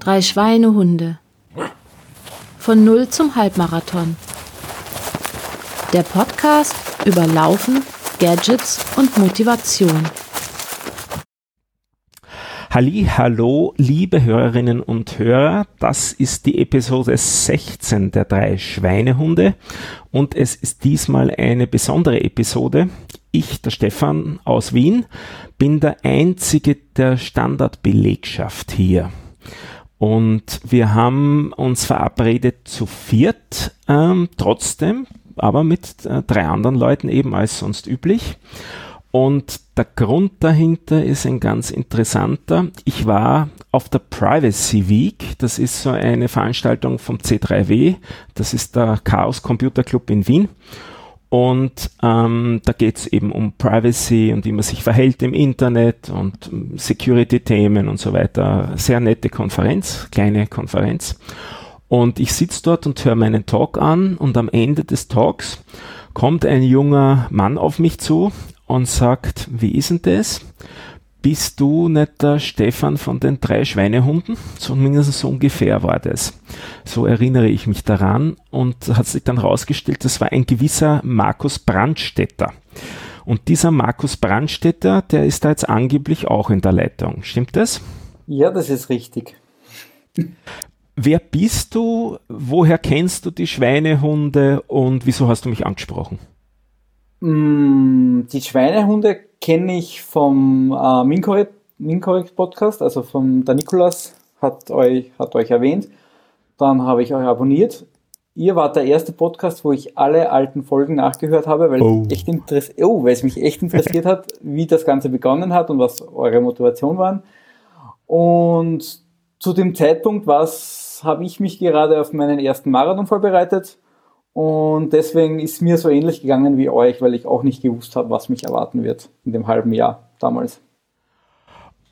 Drei Schweinehunde. Von Null zum Halbmarathon. Der Podcast über Laufen, Gadgets und Motivation. Halli, hallo, liebe Hörerinnen und Hörer. Das ist die Episode 16 der drei Schweinehunde und es ist diesmal eine besondere Episode. Ich, der Stefan aus Wien, bin der einzige der Standardbelegschaft hier. Und wir haben uns verabredet zu viert, ähm, trotzdem, aber mit äh, drei anderen Leuten eben als sonst üblich. Und der Grund dahinter ist ein ganz interessanter. Ich war auf der Privacy Week. Das ist so eine Veranstaltung vom C3W. Das ist der Chaos Computer Club in Wien. Und ähm, da geht es eben um Privacy und wie man sich verhält im Internet und Security-Themen und so weiter. Sehr nette Konferenz, kleine Konferenz. Und ich sitze dort und höre meinen Talk an und am Ende des Talks kommt ein junger Mann auf mich zu und sagt, wie ist denn das? Bist du nicht der Stefan von den drei Schweinehunden? Zumindest so ungefähr war das. So erinnere ich mich daran und hat sich dann herausgestellt, das war ein gewisser Markus Brandstetter. Und dieser Markus Brandstetter, der ist da jetzt angeblich auch in der Leitung. Stimmt das? Ja, das ist richtig. Wer bist du? Woher kennst du die Schweinehunde und wieso hast du mich angesprochen? Mm, die Schweinehunde kenne ich vom äh, Minkorrekt Podcast, also vom der Nikolas hat euch, hat euch erwähnt. Dann habe ich euch abonniert. Ihr wart der erste Podcast, wo ich alle alten Folgen nachgehört habe, weil, oh. echt oh, weil es mich echt interessiert hat, wie das Ganze begonnen hat und was eure Motivation waren. Und zu dem Zeitpunkt habe ich mich gerade auf meinen ersten Marathon vorbereitet und deswegen ist mir so ähnlich gegangen wie euch, weil ich auch nicht gewusst habe, was mich erwarten wird in dem halben Jahr damals.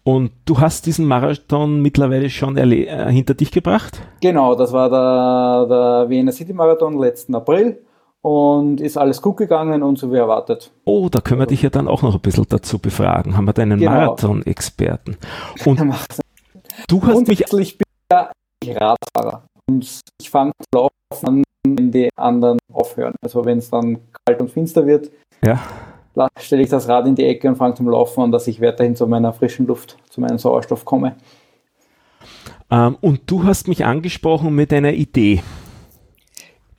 Und du hast diesen Marathon mittlerweile schon äh, hinter dich gebracht? Genau, das war der, der Vienna City Marathon letzten April und ist alles gut gegangen und so wie erwartet. Oh, da können wir dich ja dann auch noch ein bisschen dazu befragen. Haben wir deinen genau. Marathon-Experten. Und du hast mich. Ich bin ja Radfahrer und ich fange laufen an wenn die anderen aufhören. Also wenn es dann kalt und finster wird, ja. stelle ich das Rad in die Ecke und fange zum Laufen an, dass ich weiterhin zu meiner frischen Luft, zu meinem Sauerstoff komme. Ähm, und du hast mich angesprochen mit einer Idee.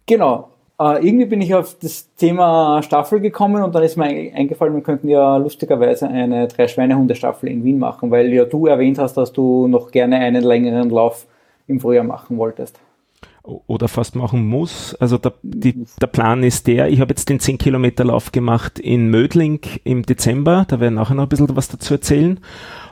Genau. Äh, irgendwie bin ich auf das Thema Staffel gekommen und dann ist mir eingefallen, wir könnten ja lustigerweise eine Drei-Schweinehunde-Staffel in Wien machen, weil ja du erwähnt hast, dass du noch gerne einen längeren Lauf im Frühjahr machen wolltest oder fast machen muss. Also der, die, der Plan ist der, ich habe jetzt den 10 Kilometer Lauf gemacht in Mödling im Dezember, da werde ich nachher noch ein bisschen was dazu erzählen.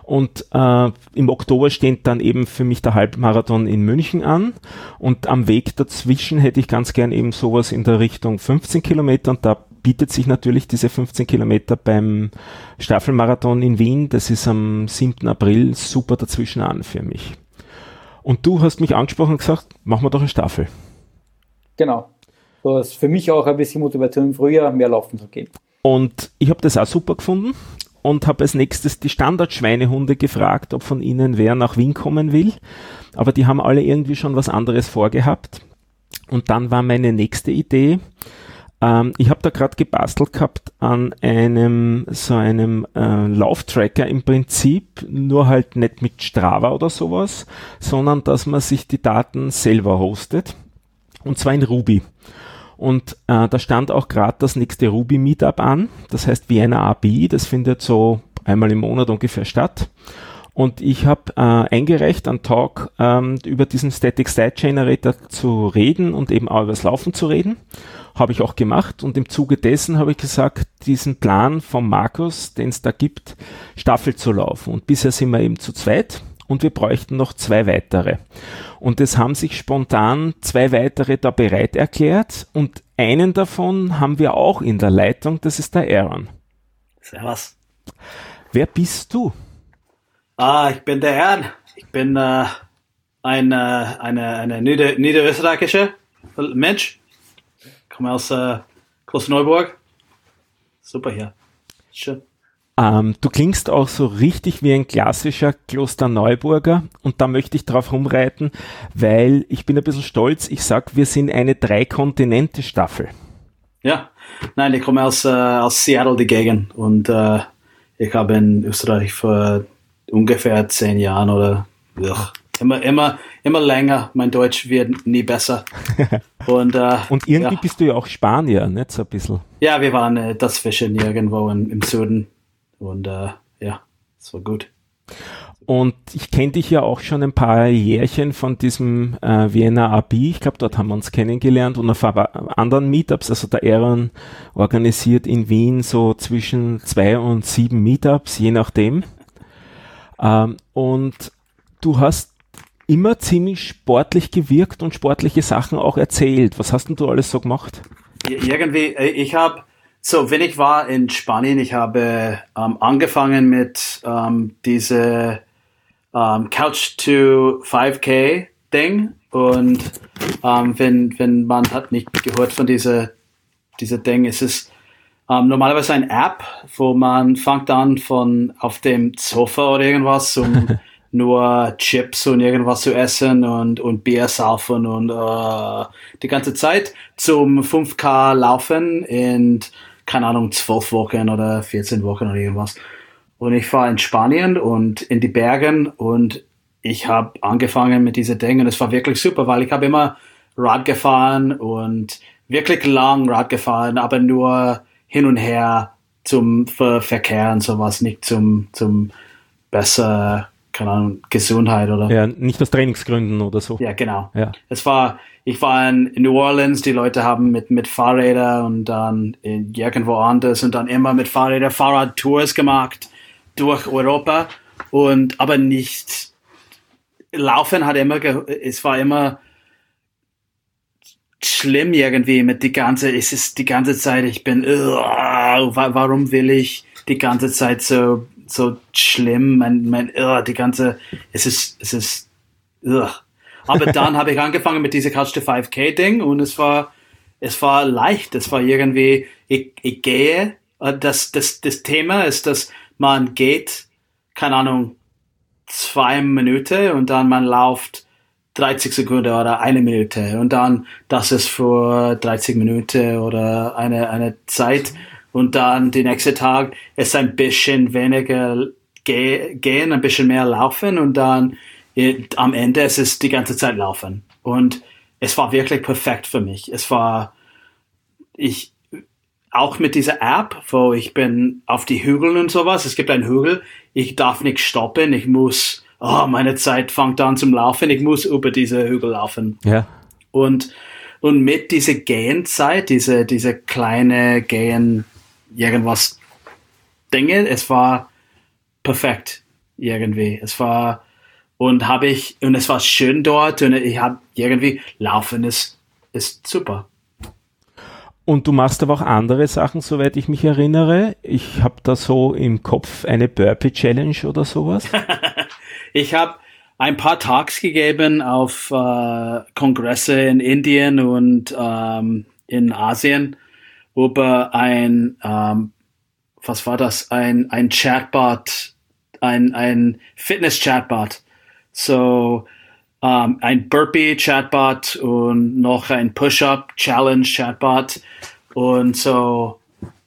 Und äh, im Oktober steht dann eben für mich der Halbmarathon in München an. Und am Weg dazwischen hätte ich ganz gern eben sowas in der Richtung 15 Kilometer. Und da bietet sich natürlich diese 15 Kilometer beim Staffelmarathon in Wien, das ist am 7. April, super dazwischen an für mich. Und du hast mich angesprochen und gesagt, machen wir doch eine Staffel. Genau. Das ist für mich auch ein bisschen Motivation im Frühjahr, mehr laufen zu gehen. Und ich habe das auch super gefunden und habe als nächstes die Standardschweinehunde gefragt, ob von ihnen wer nach Wien kommen will. Aber die haben alle irgendwie schon was anderes vorgehabt. Und dann war meine nächste Idee, ähm, ich habe da gerade gebastelt gehabt an einem so einem äh, Lauftracker im Prinzip, nur halt nicht mit Strava oder sowas, sondern dass man sich die Daten selber hostet. Und zwar in Ruby. Und äh, da stand auch gerade das nächste Ruby Meetup an. Das heißt Vienna API. Das findet so einmal im Monat ungefähr statt. Und ich habe äh, eingereicht, einen Talk ähm, über diesen Static Site Generator zu reden und eben auch über das Laufen zu reden. Habe ich auch gemacht und im Zuge dessen habe ich gesagt, diesen Plan von Markus, den es da gibt, Staffel zu laufen. Und bisher sind wir eben zu zweit und wir bräuchten noch zwei weitere. Und es haben sich spontan zwei weitere da bereit erklärt und einen davon haben wir auch in der Leitung, das ist der Aaron. Servus. Wer bist du? Ah, ich bin der Aaron. Ich bin äh, ein, äh, eine, eine nieder niederösterreichische Mensch komme aus äh, Großneuburg. Super hier. Schön. Ähm, du klingst auch so richtig wie ein klassischer Klosterneuburger und da möchte ich drauf rumreiten, weil ich bin ein bisschen stolz. Ich sag, wir sind eine Drei-Kontinente-Staffel. Ja, nein, ich komme aus, äh, aus Seattle, die Gegend und äh, ich habe in Österreich vor ungefähr zehn Jahren oder ugh, immer, immer, immer länger. Mein Deutsch wird nie besser. Und, äh, und irgendwie ja. bist du ja auch Spanier, nicht so ein bisschen. Ja, wir waren äh, das Fischen irgendwo in, im Süden und äh, ja, es war gut. Und ich kenne dich ja auch schon ein paar Jährchen von diesem äh, Vienna AB. Ich glaube, dort haben wir uns kennengelernt und auf anderen Meetups. Also der Aaron organisiert in Wien so zwischen zwei und sieben Meetups, je nachdem. Ähm, und du hast immer ziemlich sportlich gewirkt und sportliche Sachen auch erzählt. Was hast denn du alles so gemacht? Irgendwie, äh, ich habe so, wenn ich war in Spanien, ich habe ähm, angefangen mit ähm, diese ähm, Couch to 5K Ding und ähm, wenn, wenn man hat nicht gehört von dieser, dieser Ding, es ist ähm, normalerweise eine App, wo man fängt an von auf dem Sofa oder irgendwas um nur Chips und irgendwas zu essen und, und Bier saufen und uh, die ganze Zeit zum 5K laufen in keine Ahnung, zwölf Wochen oder 14 Wochen oder irgendwas. Und ich war in Spanien und in die Bergen und ich habe angefangen mit diesen Dingen und es war wirklich super, weil ich habe immer Rad gefahren und wirklich lang Rad gefahren, aber nur hin und her zum Ver Verkehr und sowas, nicht zum, zum besser, keine Ahnung, Gesundheit oder. Ja, nicht aus Trainingsgründen oder so. Ja, genau. Ja. Es war, ich war in New Orleans, die Leute haben mit, mit Fahrrädern und dann in irgendwo anders und dann immer mit Fahrrädern Fahrradtours gemacht durch Europa und aber nicht Laufen hat immer, es war immer schlimm irgendwie mit die ganze, es ist die ganze Zeit, ich bin, uh, warum will ich die ganze Zeit so, so schlimm, mein, mein, uh, die ganze, es ist, es ist, uh. Aber dann habe ich angefangen mit dieser Couch to 5K Ding und es war, es war leicht. Es war irgendwie, ich, ich gehe. Äh, das, das, das Thema ist, dass man geht, keine Ahnung, zwei Minuten und dann man läuft 30 Sekunden oder eine Minute und dann das ist für 30 Minuten oder eine, eine Zeit und dann die nächste Tag ist ein bisschen weniger gehen, ein bisschen mehr laufen und dann am Ende es ist die ganze Zeit laufen. Und es war wirklich perfekt für mich. Es war, ich, auch mit dieser App, wo ich bin auf die Hügel und sowas. Es gibt einen Hügel. Ich darf nicht stoppen. Ich muss, oh, meine Zeit fängt an zum Laufen. Ich muss über diese Hügel laufen. Ja. Und, und mit dieser Gehenzeit, diese, diese kleine Gehen, irgendwas Dinge, es war perfekt irgendwie. Es war, und habe ich, und es war schön dort und ich habe irgendwie, Laufen ist, ist super. Und du machst aber auch andere Sachen, soweit ich mich erinnere. Ich habe da so im Kopf eine Burpee Challenge oder sowas. ich habe ein paar Talks gegeben auf äh, Kongresse in Indien und ähm, in Asien über ein, ähm, was war das, ein, ein Chatbot, ein, ein Fitness-Chatbot so um, ein Burpee-Chatbot und noch ein Push-Up-Challenge-Chatbot und so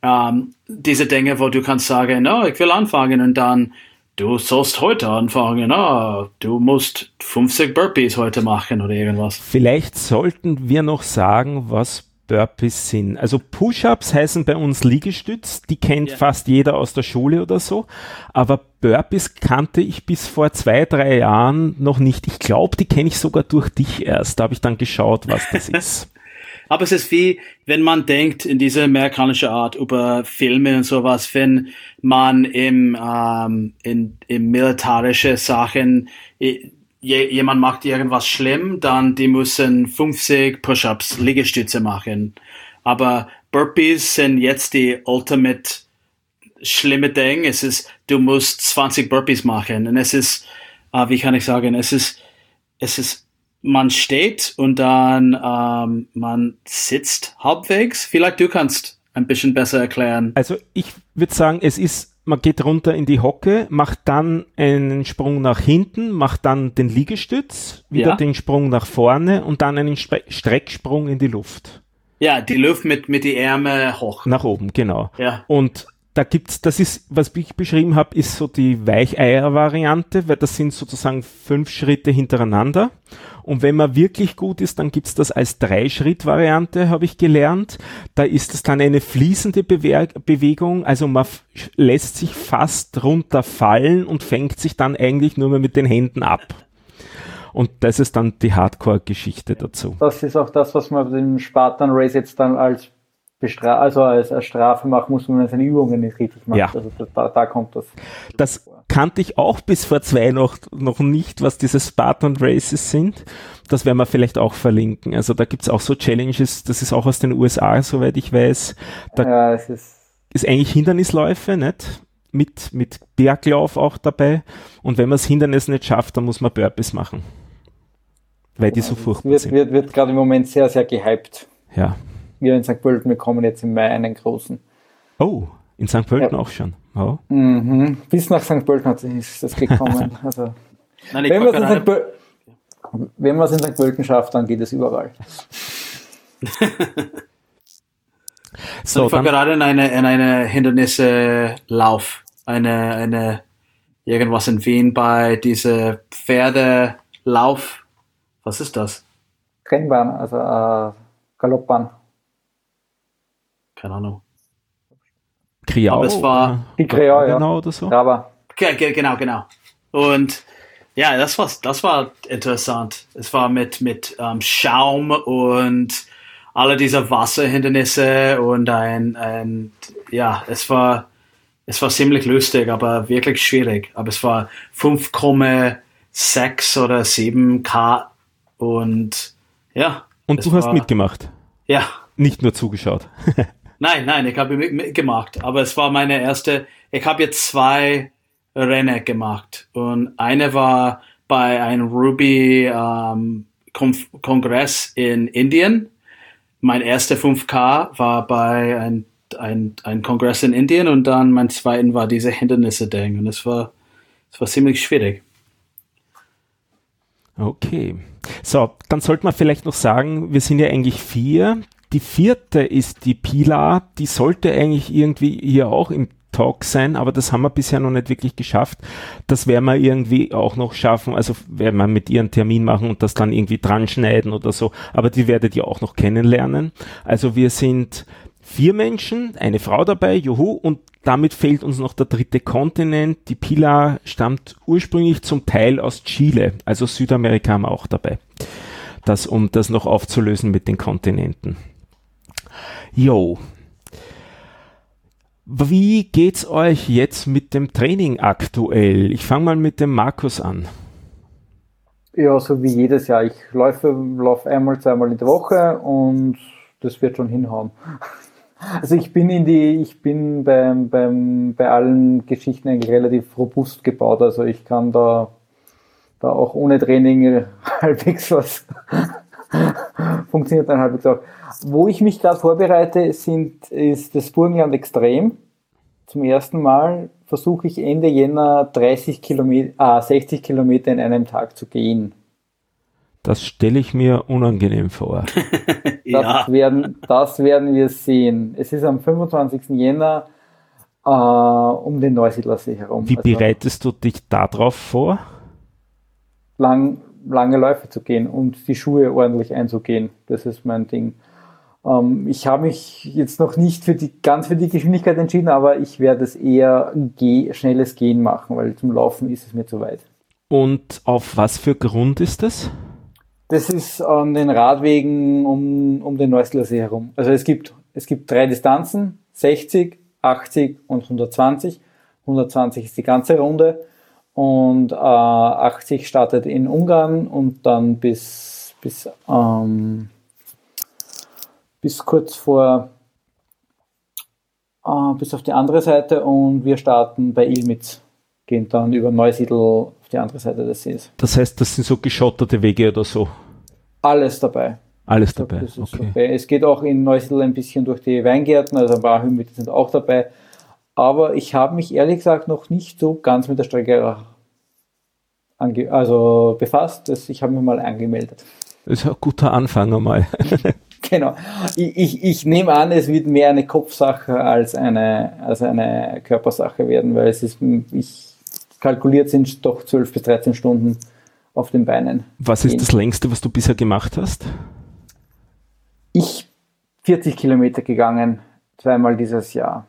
um, diese Dinge, wo du kannst sagen, oh, ich will anfangen und dann du sollst heute anfangen, oh, du musst 50 Burpees heute machen oder irgendwas. Vielleicht sollten wir noch sagen, was Burpees sind. Also Push-ups heißen bei uns Liegestütz, die kennt ja. fast jeder aus der Schule oder so, aber Burpees kannte ich bis vor zwei, drei Jahren noch nicht. Ich glaube, die kenne ich sogar durch dich erst. Da habe ich dann geschaut, was das ist. Aber es ist wie, wenn man denkt in diese amerikanische Art über Filme und sowas, wenn man im, ähm, in, im militärische Sachen jemand macht irgendwas schlimm, dann die müssen 50 Push-ups, Liegestütze machen. Aber Burpees sind jetzt die ultimate schlimme Ding. Es ist, du musst 20 Burpees machen. Und es ist, äh, wie kann ich sagen, es ist, es ist, man steht und dann ähm, man sitzt halbwegs. Vielleicht du kannst ein bisschen besser erklären. Also ich würde sagen, es ist man geht runter in die Hocke, macht dann einen Sprung nach hinten, macht dann den Liegestütz, wieder Ja. den Sprung nach vorne und dann einen Stre Strecksprung in die Luft. Ja, die Luft mit, mit die Ärmel hoch. Nach oben, genau. Ja. Und da gibt's, das ist, was ich beschrieben habe, ist so die Weicheier-Variante, weil das sind sozusagen fünf Schritte hintereinander. Und wenn man wirklich gut ist, dann gibt's das als Drei-Schritt-Variante, habe ich gelernt. Da ist es dann eine fließende Bewer Bewegung, also man lässt sich fast runterfallen und fängt sich dann eigentlich nur mehr mit den Händen ab. Und das ist dann die Hardcore-Geschichte dazu. Das ist auch das, was man beim Spartan Race jetzt dann als Bestra also als, als Strafe machen muss, man seine Übungen nicht richtig macht. Ja. Also da- da, da kommt das. Das kannte ich auch bis vor zwei noch, noch nicht, was diese Spartan Races sind. Das werden wir vielleicht auch verlinken. Also da gibt's auch so Challenges, das ist auch aus den USA, soweit ich weiß. Da Ja, es ist ist eigentlich Hindernisläufe, nicht? Mit, mit Berglauf auch dabei. Und wenn man das Hindernis nicht schafft, dann muss man Burpees machen. Weil die so furchtbar wird, sind. wird, wird gerade im Moment sehr, sehr gehypt. Ja. Wir in St. Pölten bekommen jetzt im Mai einen großen. Oh, in St. Pölten Ja. auch schon. Oh. Mhm. Bis nach St. Pölten hat ist das gekommen. also, Nein, wenn man es in. Pöl- wenn man es in St. Pölten schafft, dann geht es überall. So, ich war gerade in eine, in eine Hindernisse-Lauf. Eine, eine, irgendwas in Wien bei diese Pferdelauf. Was ist das? Rennbahn, also äh, Galoppbahn. Keine Ahnung. Kriau, aber es war- oder? Die Kreau, ja. Genau oder so. Aber Ge ge genau, genau. Und ja, das war, das war interessant. Es war mit, mit ähm, Schaum und alle diese Wasserhindernisse und ein, ein, ja, es war, es war ziemlich lustig, aber wirklich schwierig. Aber es war 5,6 oder 7 K und ja. Und du hast war- mitgemacht. Ja, Nicht nur zugeschaut. Nein, nein, ich habe mit- mitgemacht, aber es war meine erste. Ich habe jetzt zwei Rennen gemacht und eine war bei einem Ruby ähm, Kongress in Indien. Mein erster 5K war bei ein, ein, ein Kongress in Indien und dann mein zweiten war diese Hindernisse-Ding und es war, es war ziemlich schwierig. Okay. So, dann sollte man vielleicht noch sagen, wir sind ja eigentlich vier. Die vierte ist die Pilar, die sollte eigentlich irgendwie hier auch im Talk sein, aber das haben wir bisher noch nicht wirklich geschafft. Das werden wir irgendwie auch noch schaffen. Also werden wir mit ihr einen Termin machen und das dann irgendwie dran schneiden oder so. Aber die werdet ihr auch noch kennenlernen. Also wir sind vier Menschen, eine Frau dabei, juhu, und damit fehlt uns noch der dritte Kontinent. Die Pilar stammt ursprünglich zum Teil aus Chile, also Südamerika haben wir auch dabei. Das, um das noch aufzulösen mit den Kontinenten. Jo. Wie geht's euch jetzt mit dem Training aktuell? Ich fange mal mit dem Markus an. ja, so wie jedes Jahr. Ich läufe, laufe einmal, zweimal in der Woche und das wird schon hinhauen. Also ich bin in die, ich bin beim, beim, bei allen Geschichten eigentlich relativ robust gebaut. Also ich kann da, da auch ohne Training halbwegs was funktioniert dann halbwegs auch. Wo ich mich gerade vorbereite, sind, ist das Burgenland Extrem. Zum ersten Mal versuche ich Ende Jänner 30 Kilometer, ah, 60 Kilometer in einem Tag zu gehen. Das stelle ich mir unangenehm vor. Das, werden, das werden wir sehen. Es ist am 25. Jänner äh, um den Neusiedlersee herum. Wie Also bereitest du dich darauf vor? lang, lange Läufe zu gehen und die Schuhe ordentlich einzugehen. Das ist mein Ding. Ähm, ich habe mich jetzt noch nicht für die, ganz für die Geschwindigkeit entschieden, aber ich werde es eher geh, schnelles Gehen machen, weil zum Laufen ist es mir zu weit. Und auf was für Grund ist das? Das ist an den Radwegen um, um den Neusiedler See herum. Also es gibt, es gibt drei Distanzen, 60, 80 und 120. 120 ist die ganze Runde und äh, 80 startet in Ungarn und dann bis, bis, ähm, bis kurz vor, äh, bis auf die andere Seite und wir starten bei Ilmitz, gehen dann über Neusiedl auf die andere Seite des Sees. Das heißt, das sind so geschotterte Wege oder so. Alles dabei. Alles dabei. Ist Okay. okay. Es geht auch in Neusiedl ein bisschen durch die Weingärten, also ein paar Höhenmeter sind auch dabei. Aber ich habe mich ehrlich gesagt noch nicht so ganz mit der Strecke also befasst. Ich habe mich mal angemeldet. Das ist ein guter Anfang einmal. genau. Ich, ich, ich nehme an, es wird mehr eine Kopfsache als eine, als eine Körpersache werden, weil es ist, ich kalkuliert sind doch 12 bis 13 Stunden auf den Beinen. Was ist das längste, was du bisher gemacht hast? Ich 40 Kilometer gegangen, zweimal dieses Jahr.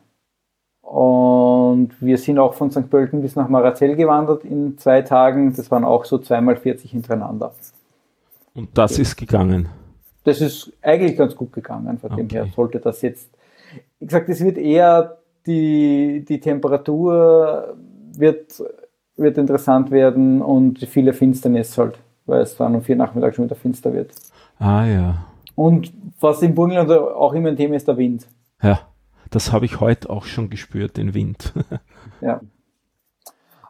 Und wir sind auch von St. Pölten bis nach Marazell gewandert in zwei Tagen. Das waren auch so zweimal 40 hintereinander. Und das ist gegangen? Das ist eigentlich ganz gut gegangen. Von okay. dem her sollte das jetzt, wie gesagt, es wird eher die, die Temperatur wird, wird interessant werden und viele Finsternis halt, weil es dann um vier Nachmittag schon wieder finster wird. Ah ja. Und was im Burgenland auch immer ein Thema ist, der Wind. Ja, das habe ich heute auch schon gespürt, den Wind. ja.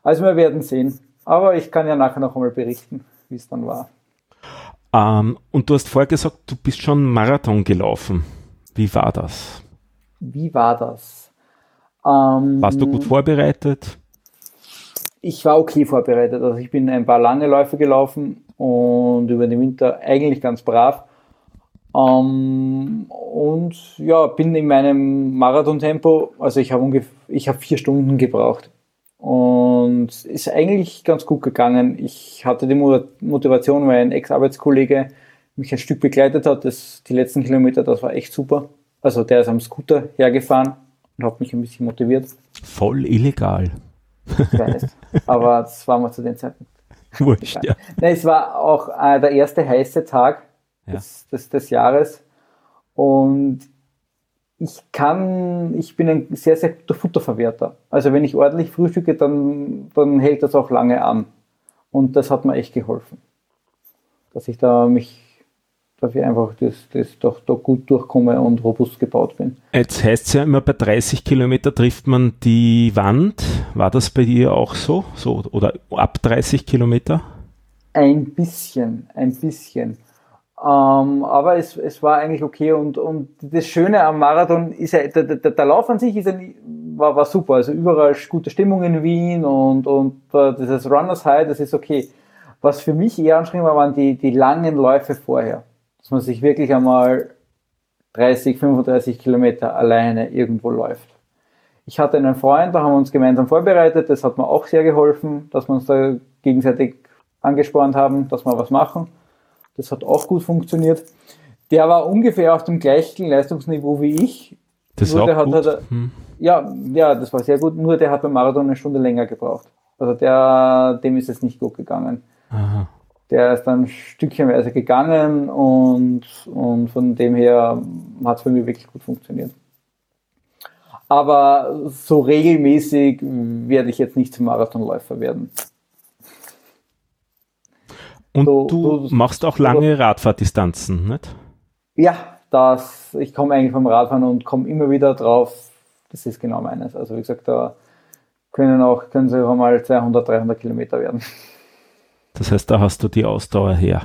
Also wir werden sehen. Aber ich kann ja nachher noch einmal berichten, wie es dann war. Ähm, und du hast vorher gesagt, du bist schon Marathon gelaufen. Wie war das? Wie war das? Ähm, Warst du gut vorbereitet? Ich war okay vorbereitet. Also ich bin ein paar lange Läufe gelaufen und über den Winter eigentlich ganz brav. Ähm, und ja, bin in meinem Marathontempo, also ich habe ungefähr, ich habe vier Stunden gebraucht. Und ist eigentlich ganz gut gegangen. Ich hatte die Motivation, weil ein Ex-Arbeitskollege mich ein Stück begleitet hat. Das, die letzten Kilometer, das war echt super. Also der ist am Scooter hergefahren und hat mich ein bisschen motiviert. Voll illegal. Ich weiß, aber das war mal zu den Zeiten. Wurscht, ja. Nein, es war auch äh, der erste heiße Tag ja. des, des, des Jahres. Und ich kann, ich bin ein sehr, sehr guter Futterverwerter. Also wenn ich ordentlich frühstücke, dann, dann hält das auch lange an. Und das hat mir echt geholfen. Dass ich da mich, dass ich einfach das, das doch, doch gut durchkomme und robust gebaut bin. Jetzt heißt es ja immer, bei 30 Kilometer trifft man die Wand. War das bei dir auch so? so oder ab 30 Kilometer? Ein bisschen, ein bisschen. Ähm, aber es, es war eigentlich okay und, und das Schöne am Marathon ist ja, der, der, der Lauf an sich ist ja, war, war super. Also überall gute Stimmung in Wien und, und uh, dieses Runners High, das ist okay. Was für mich eher anstrengend war, waren die, die langen Läufe vorher. Dass man sich wirklich einmal 30, 35 Kilometer alleine irgendwo läuft. Ich hatte einen Freund, da haben wir uns gemeinsam vorbereitet, das hat mir auch sehr geholfen, dass wir uns da gegenseitig angespornt haben, dass wir was machen. Das hat auch gut funktioniert. Der war ungefähr auf dem gleichen Leistungsniveau wie ich. Das nur der hat, gut. Hat, hm. ja, ja, das war sehr gut. Nur der hat beim Marathon eine Stunde länger gebraucht. Also der, dem ist es nicht gut gegangen. Aha. Der ist dann stückchenweise gegangen und, und von dem her hat es für mich wirklich gut funktioniert. Aber so regelmäßig werde ich jetzt nicht zum Marathonläufer werden. Und so, du so, machst auch lange so, Radfahrtdistanzen, nicht? Ja, das, ich komme eigentlich vom Radfahren und komme immer wieder drauf, das ist genau meines. Also wie gesagt, da können auch, können sie auch mal 200, 300 Kilometer werden. Das heißt, da hast du die Ausdauer her.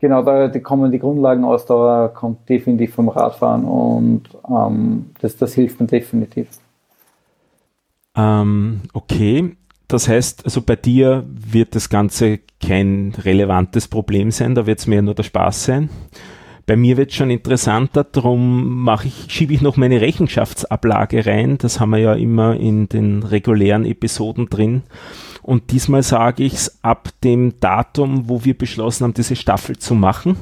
Genau, da die kommen die Grundlagenausdauer, kommt definitiv vom Radfahren und ähm, das, das hilft mir definitiv. Ähm, okay, das heißt, also bei dir wird das Ganze kein relevantes Problem sein, da wird es mehr nur der Spaß sein. Bei mir wird es schon interessanter, darum ich, schiebe ich noch meine Rechenschaftsablage rein. Das haben wir ja immer in den regulären Episoden drin. Und diesmal sage ich es ab dem Datum, wo wir beschlossen haben, diese Staffel zu machen.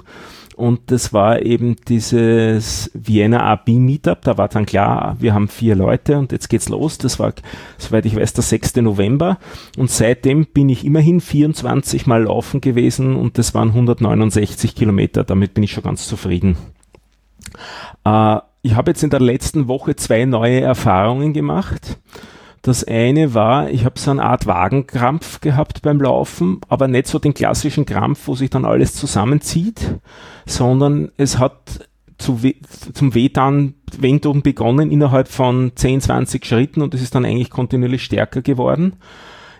Und das war eben dieses Vienna AB Meetup. Da war dann klar, wir haben vier Leute und jetzt geht's los. Das war, soweit ich weiß, der 6. November. Und seitdem bin ich immerhin 24 Mal laufen gewesen und das waren 169 Kilometer. Damit bin ich schon ganz zufrieden. Äh, ich habe jetzt in der letzten Woche zwei neue Erfahrungen gemacht. Das eine war, ich habe so eine Art Wagenkrampf gehabt beim Laufen, aber nicht so den klassischen Krampf, wo sich dann alles zusammenzieht, sondern es hat zu we zum Wehtan Wendung begonnen innerhalb von 10, 20 Schritten und es ist dann eigentlich kontinuierlich stärker geworden.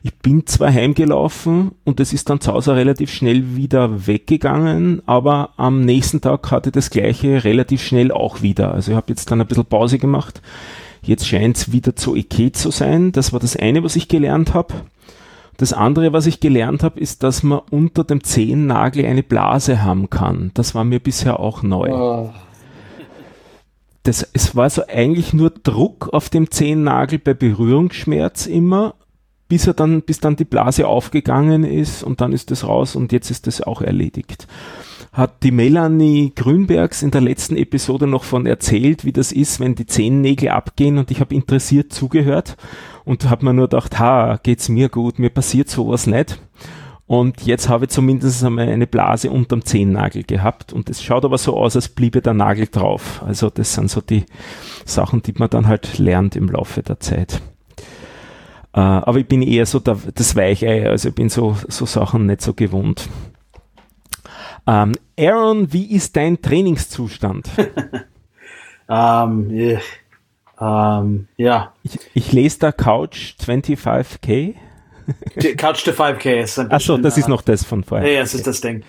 Ich bin zwar heimgelaufen und es ist dann zu Hause relativ schnell wieder weggegangen, aber am nächsten Tag hatte das gleiche relativ schnell auch wieder. Also ich habe jetzt dann ein bisschen Pause gemacht Jetzt scheint es wieder zu okay zu sein. Das war das eine, was ich gelernt habe. Das andere, was ich gelernt habe, ist, dass man unter dem Zehennagel eine Blase haben kann. Das war mir bisher auch neu. Oh. Das, es war so eigentlich nur Druck auf dem Zehennagel bei Berührungsschmerz immer, bis er dann, bis dann die Blase aufgegangen ist und dann ist es raus und jetzt ist das auch erledigt hat die Melanie Grünbergs in der letzten Episode noch von erzählt, wie das ist, wenn die Zehennägel abgehen und ich habe interessiert zugehört und habe mir nur gedacht, ha, geht's mir gut, mir passiert sowas nicht. Und jetzt habe ich zumindest einmal eine Blase unterm Zehennagel gehabt und es schaut aber so aus, als bliebe der Nagel drauf. Also das sind so die Sachen, die man dann halt lernt im Laufe der Zeit. Äh, aber ich bin eher so der, das Weichei, also ich bin so, so Sachen nicht so gewohnt. Ähm, Aaron, wie ist dein Trainingszustand? um, yeah. um, ja. Ich, ich, lese da Couch 25k. Couch to 5k ist ein Achso, das ist noch das von vorher. Ja, es ist das Ding.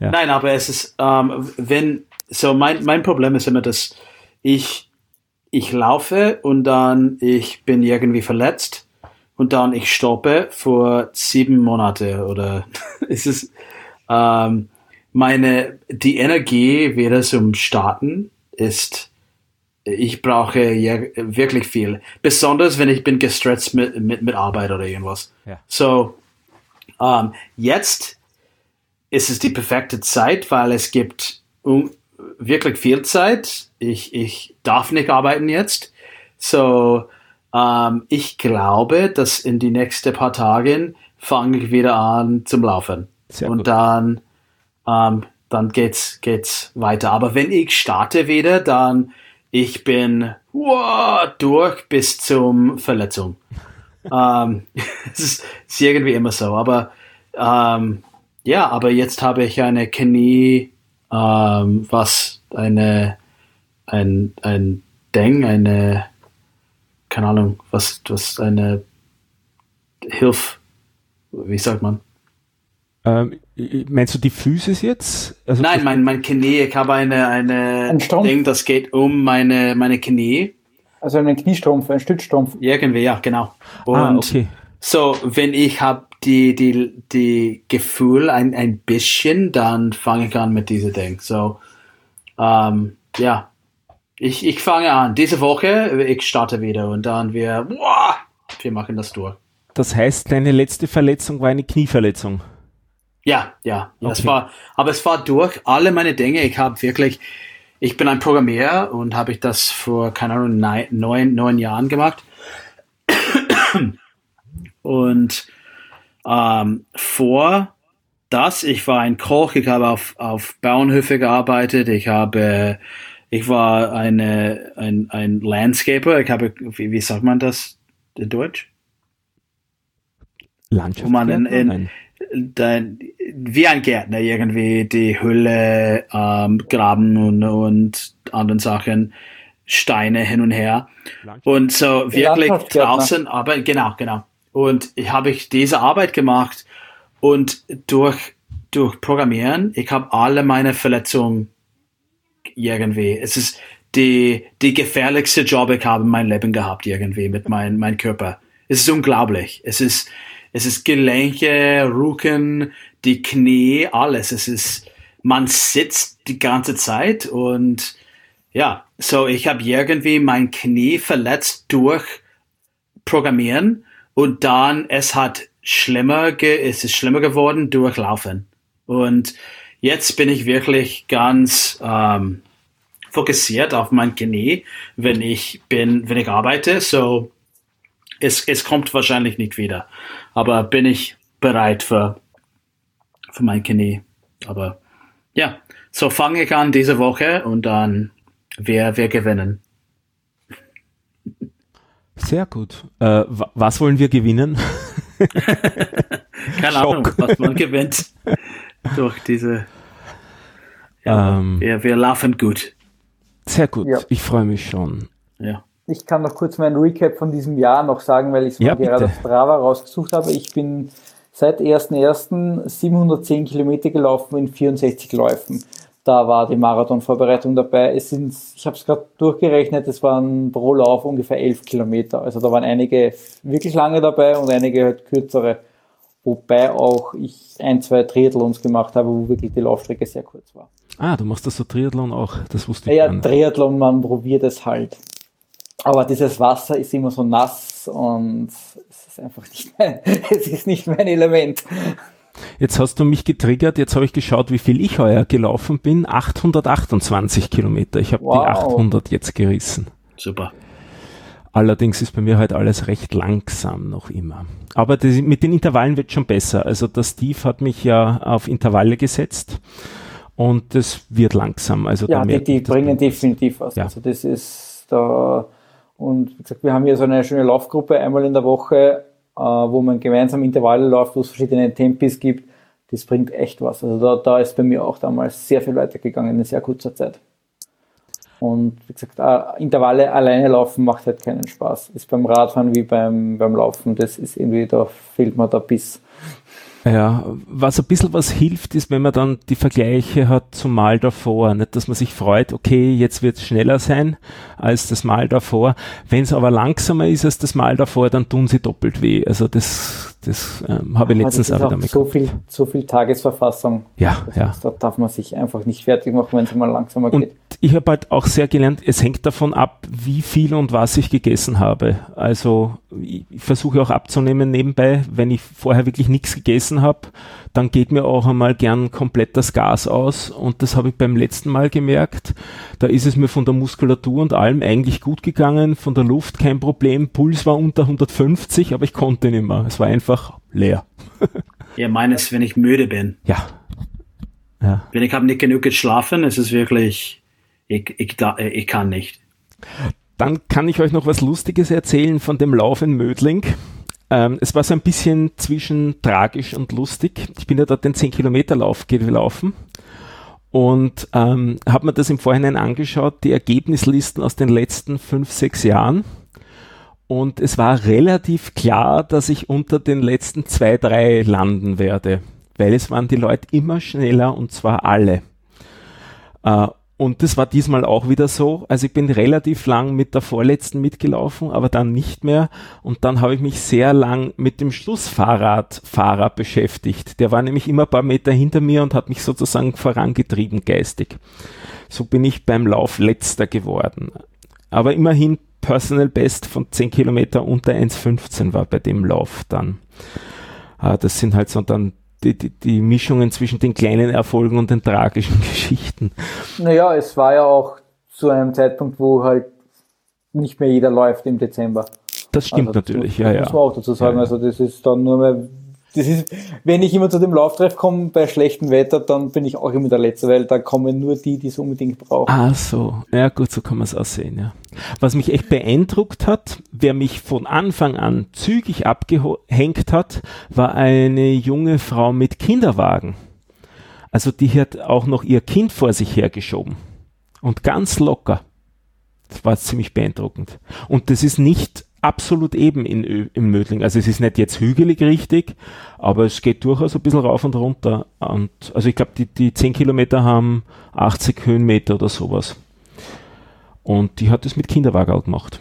Ja. Nein, aber es ist, ähm, wenn, so mein, mein Problem ist immer, dass ich, ich laufe und dann ich bin irgendwie verletzt und dann ich stoppe vor sieben Monate oder ist es, ähm, meine, die Energie wieder zum Starten ist, ich brauche ja wirklich viel. Besonders wenn ich bin gestresst mit, mit, mit Arbeit oder irgendwas. Ja. So, ähm, jetzt ist es die perfekte Zeit, weil es gibt um, wirklich viel Zeit. Ich, ich darf nicht arbeiten jetzt. So, ähm, ich glaube, dass in die nächsten paar Tagen fange ich wieder an zum Laufen. Sehr Und gut. dann ähm, dann geht's, geht's weiter. Aber wenn ich starte wieder, dann ich bin wow, durch bis zum Verletzung. ähm, es ist, ist, irgendwie immer so. Aber ähm, ja, aber jetzt habe ich eine Knie, ähm, was eine ein, ein Ding, eine keine Ahnung, was was eine Hilf, wie sagt man? Ähm, meinst du die Physis jetzt? Also Nein, mein, mein Knie. Ich habe eine, eine ein Ding, das geht um meine, meine Knie. Also einen Kniestrumpf, einen Stützstrumpf. Irgendwie, ja, genau. Und ah, okay. so, wenn ich habe die, die, die Gefühl ein, ein bisschen, dann fange ich an mit diesem Ding. So, ähm, ja. Ich, ich fange an. Diese Woche, ich starte wieder und dann wir, boah, wir machen das durch. Das heißt, deine letzte Verletzung war eine Knieverletzung? Ja, ja. Okay. Es war, aber es war durch alle meine Dinge. Ich habe wirklich, ich bin ein Programmierer und habe ich das vor, keine Ahnung, neun, neun Jahren gemacht. Und ähm, vor das, ich war ein Koch, ich habe auf, auf Bauernhöfe gearbeitet, ich habe, ich war eine, ein, ein Landscaper, ich habe, wie, wie sagt man das in Deutsch? Landschaft. Wo man in, in, dein, wie ein Gärtner irgendwie die Hülle ähm, graben und, und anderen Sachen, Steine hin und her. Und so wirklich draußen arbeiten, genau, genau. Und ich habe ich diese Arbeit gemacht und durch, durch Programmieren, ich habe alle meine Verletzungen irgendwie. Es ist die, die gefährlichste Job, ich habe in meinem Leben gehabt irgendwie mit meinem mein Körper. Es ist unglaublich. Es ist, es ist Gelenke, Rücken, die Knie, alles. Es ist, man sitzt die ganze Zeit und ja, so ich habe irgendwie mein Knie verletzt durch Programmieren und dann es hat schlimmer, es ist schlimmer geworden durch Laufen. Und jetzt bin ich wirklich ganz ähm, fokussiert auf mein Knie, wenn ich bin, wenn ich arbeite. So es, es kommt wahrscheinlich nicht wieder. Aber bin ich bereit für, für mein Knie. Aber ja, so fange ich an diese Woche und dann wir, wir gewinnen. Sehr gut. Äh, was wollen wir gewinnen? Keine Ahnung, was man gewinnt durch diese. Ja, ähm, wir, wir laufen gut. Sehr gut. Ja. Ich freue mich schon. Ja ich kann noch kurz meinen Recap von diesem Jahr noch sagen, weil ich es ja, gerade auf Strava rausgesucht habe. Ich bin seit 1.1. 710 Kilometer gelaufen in 64 Läufen. da war die Marathonvorbereitung dabei. Es sind, ich habe es gerade durchgerechnet, es waren pro Lauf ungefähr elf Kilometer. Also da waren einige wirklich lange dabei und einige halt kürzere. Wobei auch ich ein, zwei Triathlons gemacht habe, wo wirklich die Laufstrecke sehr kurz war. Ah, du machst das so Triathlon auch, das wusste ich Ja, ja Triathlon, man probiert es halt. Aber dieses Wasser ist immer so nass und es ist einfach nicht mein, es ist nicht mein Element. Jetzt hast du mich getriggert, jetzt habe ich geschaut, wie viel ich heuer gelaufen bin. 828 Kilometer. Ich habe wow. die 800 jetzt gerissen. Super. Allerdings ist bei mir halt alles recht langsam noch immer. Aber das, mit den Intervallen wird schon besser. Also der Steve hat mich ja auf Intervalle gesetzt und das wird langsam. Also ja, die, die bringen definitiv was. Ja. Also das ist da und wie gesagt, wir haben hier so eine schöne Laufgruppe einmal in der Woche äh, wo man gemeinsam Intervalle läuft, wo es verschiedene Tempis gibt, das bringt echt was. Also da, da ist bei mir auch damals sehr viel weitergegangen in sehr kurzer Zeit. Und wie gesagt, äh, Intervalle alleine laufen macht halt keinen Spaß. Ist beim Radfahren wie beim, beim Laufen, das ist irgendwie, da fehlt mir der Biss. Ja, was ein bisschen was hilft, ist, wenn man dann die Vergleiche hat zum Mal davor. Nicht, dass man sich freut, okay, jetzt wird es schneller sein als das Mal davor. Wenn es aber langsamer ist als das Mal davor, dann tun sie doppelt weh. Also das, das ähm, habe ich letztens auch wieder mit. So viel, so viel Tagesverfassung. Ja, das ja. da darf man sich einfach nicht fertig machen, wenn es mal langsamer und geht. Ich habe halt auch sehr gelernt, es hängt davon ab, wie viel und was ich gegessen habe. Also ich versuche auch abzunehmen nebenbei, wenn ich vorher wirklich nichts gegessen habe, dann geht mir auch einmal gern komplett das Gas aus und das habe ich beim letzten Mal gemerkt. Da ist es mir von der Muskulatur und allem eigentlich gut gegangen, von der Luft kein Problem, Puls war unter 150, aber ich konnte nicht mehr. Es war einfach leer. ja, meines, wenn ich müde bin. Ja. ja. Wenn ich habe nicht genug geschlafen, ist es wirklich, ich, ich, ich kann nicht. Dann kann ich euch noch was Lustiges erzählen von dem Lauf in Mödling. Ähm, es war so ein bisschen zwischen tragisch und lustig. Ich bin ja dort den 10-Kilometer-Lauf gelaufen und ähm, habe mir das im Vorhinein angeschaut, die Ergebnislisten aus den letzten fünf, sechs Jahren. Und es war relativ klar, dass ich unter den letzten zwei, drei landen werde, weil es waren die Leute immer schneller und zwar alle. Äh, und das war diesmal auch wieder so. Also ich bin relativ lang mit der vorletzten mitgelaufen, aber dann nicht mehr. Und dann habe ich mich sehr lang mit dem Schlussfahrradfahrer beschäftigt. Der war nämlich immer ein paar Meter hinter mir und hat mich sozusagen vorangetrieben geistig. So bin ich beim Lauf letzter geworden. Aber immerhin Personal Best von 10 Kilometer unter 1,15 war bei dem Lauf dann. Ah, das sind halt so dann die, die, die Mischungen zwischen den kleinen Erfolgen und den tragischen Geschichten. Naja, es war ja auch zu einem Zeitpunkt, wo halt nicht mehr jeder läuft im Dezember. Das stimmt also, natürlich, das, ja, ja. Muss man auch dazu sagen. Ja, ja. Also das ist dann nur mehr das ist, wenn ich immer zu dem Lauftreff komme bei schlechtem Wetter, dann bin ich auch immer der Letzte, weil da kommen nur die, die es unbedingt brauchen. Ah, so. Ja, gut, so kann man es auch sehen, ja. Was mich echt beeindruckt hat, wer mich von Anfang an zügig abgehängt hat, war eine junge Frau mit Kinderwagen. Also die hat auch noch ihr Kind vor sich hergeschoben. Und ganz locker. Das war ziemlich beeindruckend. Und das ist nicht absolut eben in, in Mödling. Also es ist nicht jetzt hügelig richtig, aber es geht durchaus ein bisschen rauf und runter. Und also ich glaube, die, die 10 Kilometer haben 80 Höhenmeter oder sowas. Und die hat es mit Kinderwagen gemacht.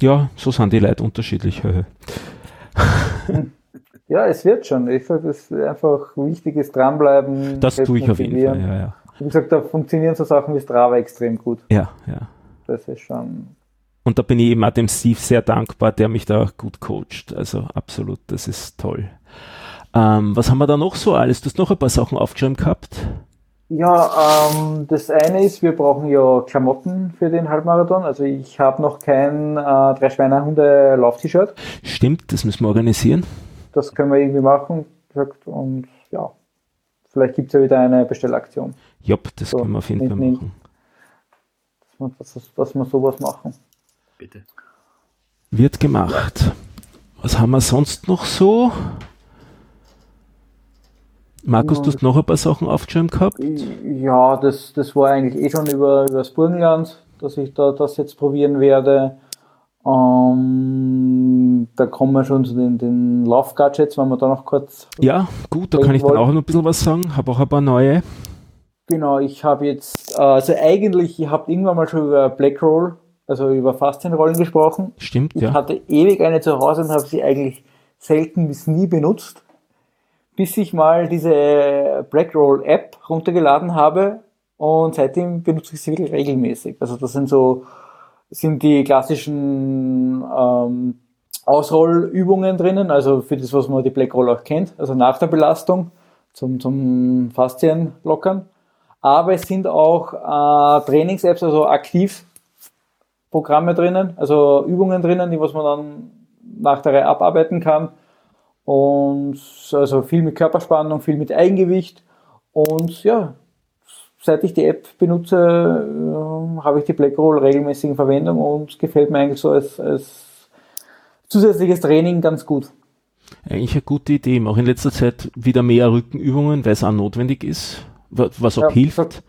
Ja, so sind die Leute unterschiedlich. ja, es wird schon. Ich sage, das ist einfach wichtiges Dranbleiben. Das tue ich auf jeden Fall, ja, ja. Wie gesagt, da funktionieren so Sachen wie Strava extrem gut. Ja, ja. Das ist schon und da bin ich eben auch dem Steve sehr dankbar, der mich da gut coacht. Also absolut, das ist toll. Ähm, was haben wir da noch so alles? Du hast noch ein paar Sachen aufgeschrieben gehabt. Ja, ähm, das eine ist, wir brauchen ja Klamotten für den Halbmarathon. Also ich habe noch kein äh, drei Schweinehunde Lauf-T-Shirt. Stimmt, das müssen wir organisieren. Das können wir irgendwie machen. Und ja, vielleicht gibt es ja wieder eine Bestellaktion. Jopp, das so, können wir auf jeden Fall machen. Dass wir, dass wir sowas machen bitte. Wird gemacht. Was haben wir sonst noch so? Markus, du hast noch ein paar Sachen aufgeschrieben gehabt? Ja, das, das war eigentlich eh schon über, über das Burgenland, dass ich da das jetzt probieren werde. Ähm, da kommen wir schon zu den, den Lauf-Gadgets, wenn wir da noch kurz. Ja, gut, da kann ich dann auch noch ein bisschen was sagen. Habe auch ein paar neue. Genau, ich habe jetzt, also eigentlich, ihr habt irgendwann mal schon über Blackroll, also über Faszienrollen gesprochen. Stimmt, Ich ja. hatte ewig eine zu Hause und habe sie eigentlich selten bis nie benutzt, bis ich mal diese Blackroll App runtergeladen habe und seitdem benutze ich sie wirklich regelmäßig. Also das sind so, sind die klassischen ähm, Ausrollübungen drinnen, also für das, was man die Blackroll auch kennt, also nach der Belastung zum, zum Faszien lockern. Aber es sind auch äh, Trainings-Apps, also Aktivprogramme drinnen, also Übungen drinnen, die was man dann nach der Reihe abarbeiten kann. Und also viel mit Körperspannung, viel mit Eigengewicht. Und ja, seit ich die App benutze, äh, habe ich die Blackroll regelmäßig in Verwendung und gefällt mir eigentlich so als, als zusätzliches Training ganz gut. Eigentlich eine gute Idee. Auch in letzter Zeit wieder mehr Rückenübungen, weil es auch notwendig ist, wa- was auch Ja, hilft. gesagt,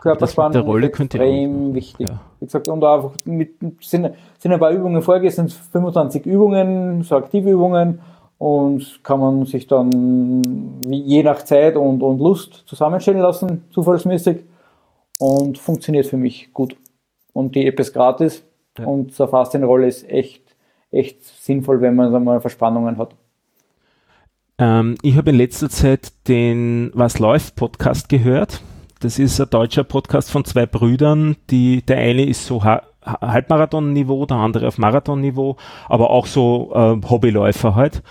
Körperspannung der Rolle ist extrem wichtig. ja. Wie gesagt, und einfach mit, sind, sind ein paar Übungen vorgesehen, sind 25 Übungen, so aktive Übungen und kann man sich dann je nach Zeit und, und Lust zusammenstellen lassen, zufallsmäßig und funktioniert für mich gut. Und die App ist gratis Ja. und so Faszienrolle ist echt, echt sinnvoll, wenn man mal Verspannungen hat. Ähm, ich habe in letzter Zeit den Was läuft Podcast gehört. Das ist ein deutscher Podcast von zwei Brüdern, die der eine ist so ha Ha- Halbmarathon-Niveau, der andere auf Marathon-Niveau, aber auch so äh, Hobbyläufer halt.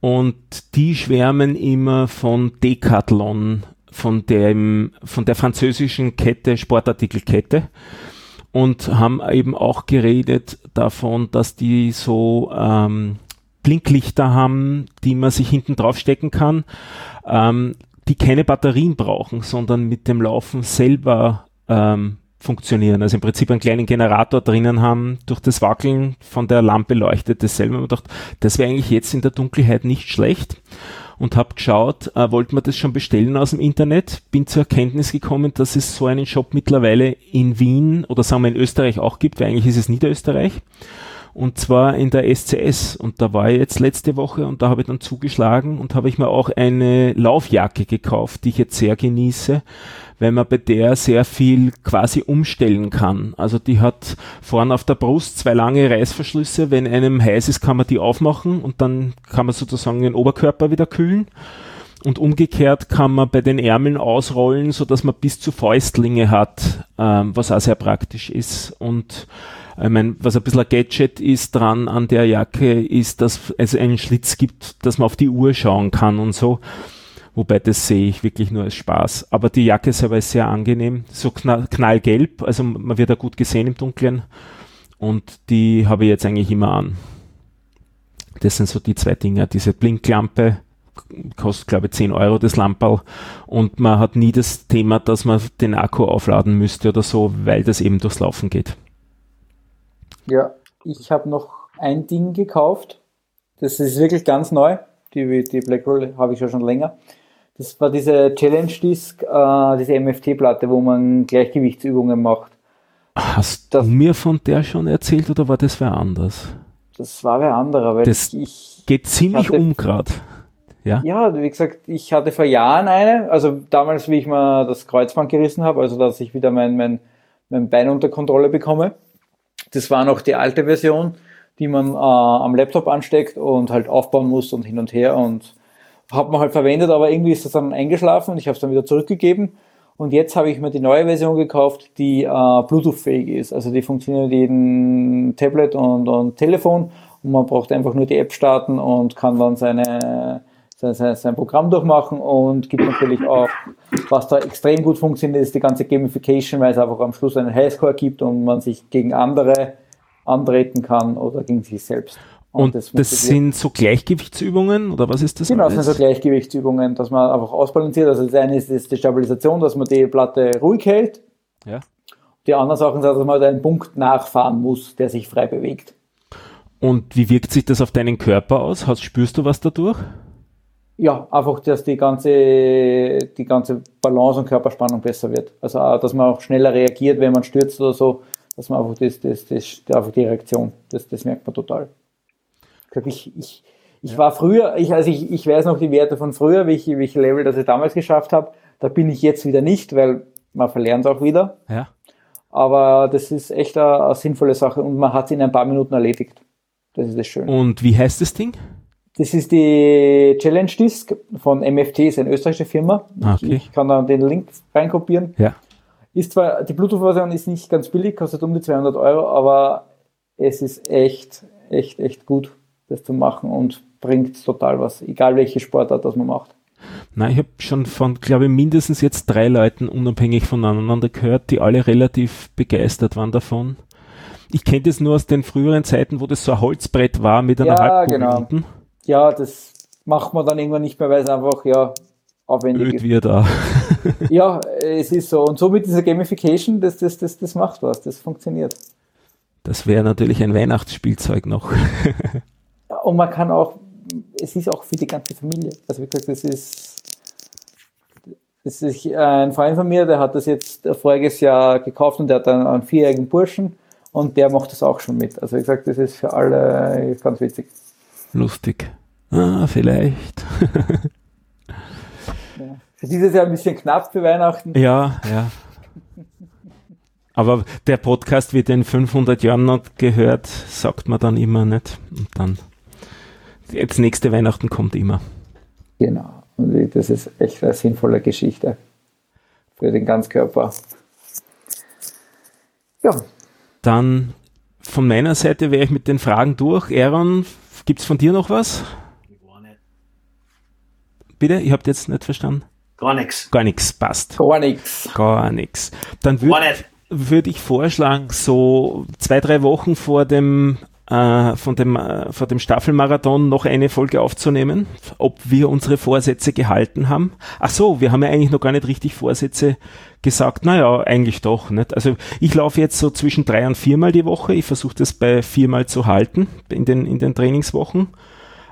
Und die schwärmen immer von Decathlon, von dem, von der französischen Kette, Sportartikelkette und haben eben auch geredet davon, dass die so ähm, Blinklichter haben, die man sich hinten drauf stecken kann, ähm, die keine Batterien brauchen, sondern mit dem Laufen selber ähm, funktionieren. Also im Prinzip einen kleinen Generator drinnen haben, durch das Wackeln von der Lampe leuchtet das selber. Und dachte, das wäre eigentlich jetzt in der Dunkelheit nicht schlecht. Und habe geschaut, äh, wollte man das schon bestellen aus dem Internet, bin zur Erkenntnis gekommen, dass es so einen Shop mittlerweile in Wien oder sagen wir in Österreich auch gibt, weil eigentlich ist es Niederösterreich und zwar in der SCS. Und da war ich jetzt letzte Woche und da habe ich dann zugeschlagen und habe ich mir auch eine Laufjacke gekauft, die ich jetzt sehr genieße, weil man bei der sehr viel quasi umstellen kann. Also die hat vorne auf der Brust zwei lange Reißverschlüsse. Wenn einem heiß ist, kann man die aufmachen und dann kann man sozusagen den Oberkörper wieder kühlen. Und umgekehrt kann man bei den Ärmeln ausrollen, so dass man bis zu Fäustlinge hat, ähm, was auch sehr praktisch ist. Und ich mein, was ein bisschen ein Gadget ist dran an der Jacke, ist, dass es einen Schlitz gibt, dass man auf die Uhr schauen kann und so. Wobei das sehe ich wirklich nur als Spaß. Aber die Jacke selber ist sehr angenehm, so knall, knallgelb, also man wird da gut gesehen im Dunkeln. Und die habe ich jetzt eigentlich immer an. Das sind so die zwei Dinger. Diese Blinklampe kostet, glaube ich, 10 Euro das Lamperl. Und man hat nie das Thema, dass man den Akku aufladen müsste oder so, weil das eben durchs Laufen geht. Ja, ich habe noch ein Ding gekauft. Das ist wirklich ganz neu. Die, die Blackroll habe ich ja schon länger. Das war diese Challenge Disc, äh, diese MFT-Platte, wo man Gleichgewichtsübungen macht. Hast Das- du mir von der schon erzählt oder war das wer anders? Das war wer anderer, weil Das- ich, Geht ziemlich Hatte- um grad. Ja? ja, wie gesagt, ich hatte vor Jahren eine, also damals, wie ich mir das Kreuzband gerissen habe, also dass ich wieder mein, mein, mein Bein unter Kontrolle bekomme. Das war noch die alte Version, die man äh, am Laptop ansteckt und halt aufbauen muss und hin und her und hat man halt verwendet, aber irgendwie ist das dann eingeschlafen und ich habe es dann wieder zurückgegeben. Und jetzt habe ich mir die neue Version gekauft, die äh, Bluetooth-fähig ist. Also die funktioniert mit jedem Tablet und, und Telefon und man braucht einfach nur die App starten und kann dann seine, sein, sein, Programm durchmachen und gibt natürlich auch, was da extrem gut funktioniert, ist die ganze Gamification, weil es einfach am Schluss einen Highscore gibt und man sich gegen andere antreten kann oder gegen sich selbst. Und das, motiviert. sind so Gleichgewichtsübungen oder was ist das? Genau, das sind alles? so Gleichgewichtsübungen, dass man einfach ausbalanciert. Also das eine ist, ist die Stabilisation, dass man die Platte ruhig hält. ja. Die anderen Sachen sind, dass man einen Punkt nachfahren muss, der sich frei bewegt. Und wie wirkt sich das auf deinen Körper aus? Hast, spürst du was dadurch? Ja, einfach, dass die ganze, die ganze Balance und Körperspannung besser wird. Also, auch, dass man auch schneller reagiert, wenn man stürzt oder so, dass man einfach das, das, das, einfach die Reaktion, das, das merkt man total. Ich, ich, ich war früher, ich, also ich, ich weiß noch die Werte von früher, welche, welche Level das ich damals geschafft habe. Da bin ich jetzt wieder nicht, weil man verlernt auch wieder. Ja. Aber das ist echt eine, eine sinnvolle Sache und man hat es in ein paar Minuten erledigt. Das ist das Schöne. Und wie heißt das Ding? Das ist die Challenge Disk von MFT, ist eine österreichische Firma. Ah, okay. Ich kann da den Link reinkopieren. Ja. Ist zwar, die Bluetooth-Version ist nicht ganz billig, kostet um die 200 Euro, aber es ist echt, echt, echt gut, das zu machen und bringt total was, egal welche Sportart das man macht. Nein, ich habe schon von, glaube ich, mindestens jetzt drei Leuten unabhängig voneinander gehört, die alle relativ begeistert waren davon. Ich kenne das nur aus den früheren Zeiten, wo das so ein Holzbrett war mit einer Ja, Halbkugel genau. unten. Ja, das macht man dann irgendwann nicht mehr, weil es einfach, ja, aufwendig Öd ist. wir da. Ja, es ist so. Und so mit dieser Gamification, das, das, das, das macht was, das funktioniert. Das wäre natürlich ein Weihnachtsspielzeug noch. Und man kann auch, es ist auch für die ganze Familie. Also wie gesagt, das ist, das ist ein Freund von mir, der hat das jetzt voriges Jahr gekauft und der hat einen, einen vierjährigen Burschen und der macht das auch schon mit. Also wie gesagt, das ist für alle ganz witzig. Lustig. Ah, vielleicht. Für dieses Jahr ein bisschen knapp für Weihnachten. Ja, ja. Aber der Podcast wird in 500 Jahren noch gehört, sagt man dann immer nicht. Und dann, jetzt nächste Weihnachten kommt immer. Genau. Und das ist echt eine sinnvolle Geschichte für den Ganzkörper. Ja, Dann von meiner Seite wäre ich mit den Fragen durch. Aaron, gibt's von dir noch was? Gar nicht. Bitte? Ich habt jetzt nicht verstanden. Gar nichts. Gar nichts, passt. gar nichts. Gar nichts. Dann würde würd ich vorschlagen, so zwei, drei Wochen vor dem, äh, von dem, äh, vor dem Staffelmarathon noch eine Folge aufzunehmen, ob wir unsere Vorsätze gehalten haben. Ach so, wir haben ja eigentlich noch gar nicht richtig Vorsätze gesagt. Naja, eigentlich doch. Nicht? Also ich laufe jetzt so zwischen drei und viermal die Woche. Ich versuche das bei viermal zu halten in den, in den Trainingswochen.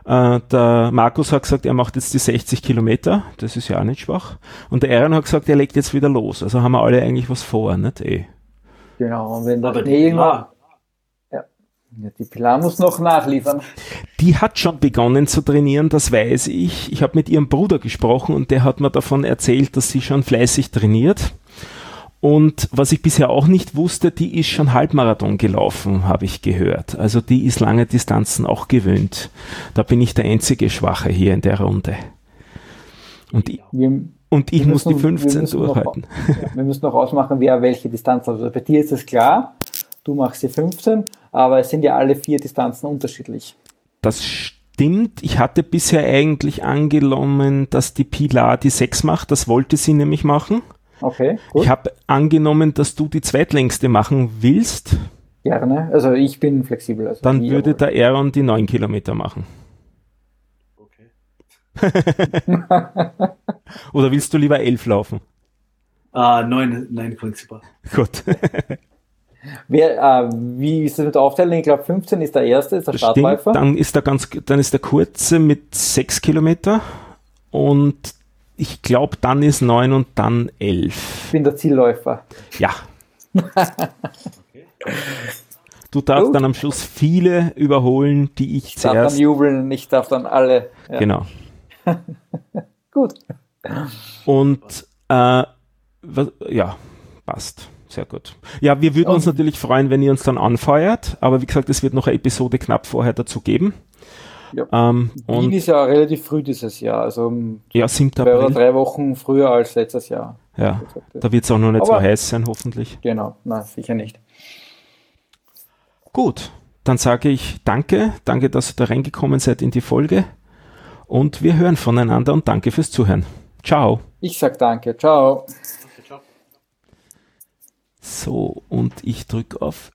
Äh, der Markus hat gesagt, er macht jetzt die 60 Kilometer. Das ist ja auch nicht schwach. Und der Aaron hat gesagt, er legt jetzt wieder los. Also haben wir alle eigentlich was vor, nicht? Eh. Genau. Und wenn Aber Schnee irgendwann, ja, die Pilar muss noch nachliefern. Die hat schon begonnen zu trainieren, das weiß ich. Ich habe mit ihrem Bruder gesprochen und der hat mir davon erzählt, dass sie schon fleißig trainiert. Und was ich bisher auch nicht wusste, die ist schon Halbmarathon gelaufen, habe ich gehört. Also die ist lange Distanzen auch gewöhnt. Da bin ich der einzige Schwache hier in der Runde. Und ich, Wir, und ich muss die müssen- wir 15 müssen noch- durchhalten. ja, wir müssen noch ausmachen, wer welche Distanz hat. Also bei dir ist es klar, du machst die 15, aber es sind ja alle vier Distanzen unterschiedlich. Das stimmt. Ich hatte bisher eigentlich angenommen, dass die Pilar die 6 macht. Das wollte sie nämlich machen. Okay, gut. Ich habe angenommen, dass du die zweitlängste machen willst. Gerne. Also ich bin flexibel. Also Dann würde der Aaron die 9 Kilometer machen. Oder willst du lieber 11 laufen? Ah, neun, nein, klingt super. Gut. Wer, äh, wie ist das mit der Aufteilung? Ich glaube 15 ist der erste, ist der stimmt. Startläufer. Dann ist der ganz, dann ist der kurze mit 6 Kilometer und ich glaube, dann ist 9 und dann 11. Ich bin der Zielläufer. Ja. Du darfst Gut. dann am Schluss viele überholen, die ich Ich darf dann zuerst. jubeln, ich darf dann alle. Ja. Genau. Gut. Und äh, was, ja, passt. Sehr gut. Ja, wir würden uns Und- natürlich freuen, wenn ihr uns dann anfeuert, aber wie gesagt, es wird noch eine Episode knapp vorher dazu geben. Ja. Ähm, Wien ist ja relativ früh dieses Jahr, also ja, 7. zwei oder April. drei Wochen früher als letztes Jahr. Ja, da wird es auch noch nicht so Aber- heiß sein, hoffentlich. Genau, nein, sicher nicht. Gut, dann sage ich danke, danke, dass ihr da reingekommen seid in die Folge und wir hören voneinander und danke fürs Zuhören. Ciao. Ich sag danke, ciao. So, und ich drücke auf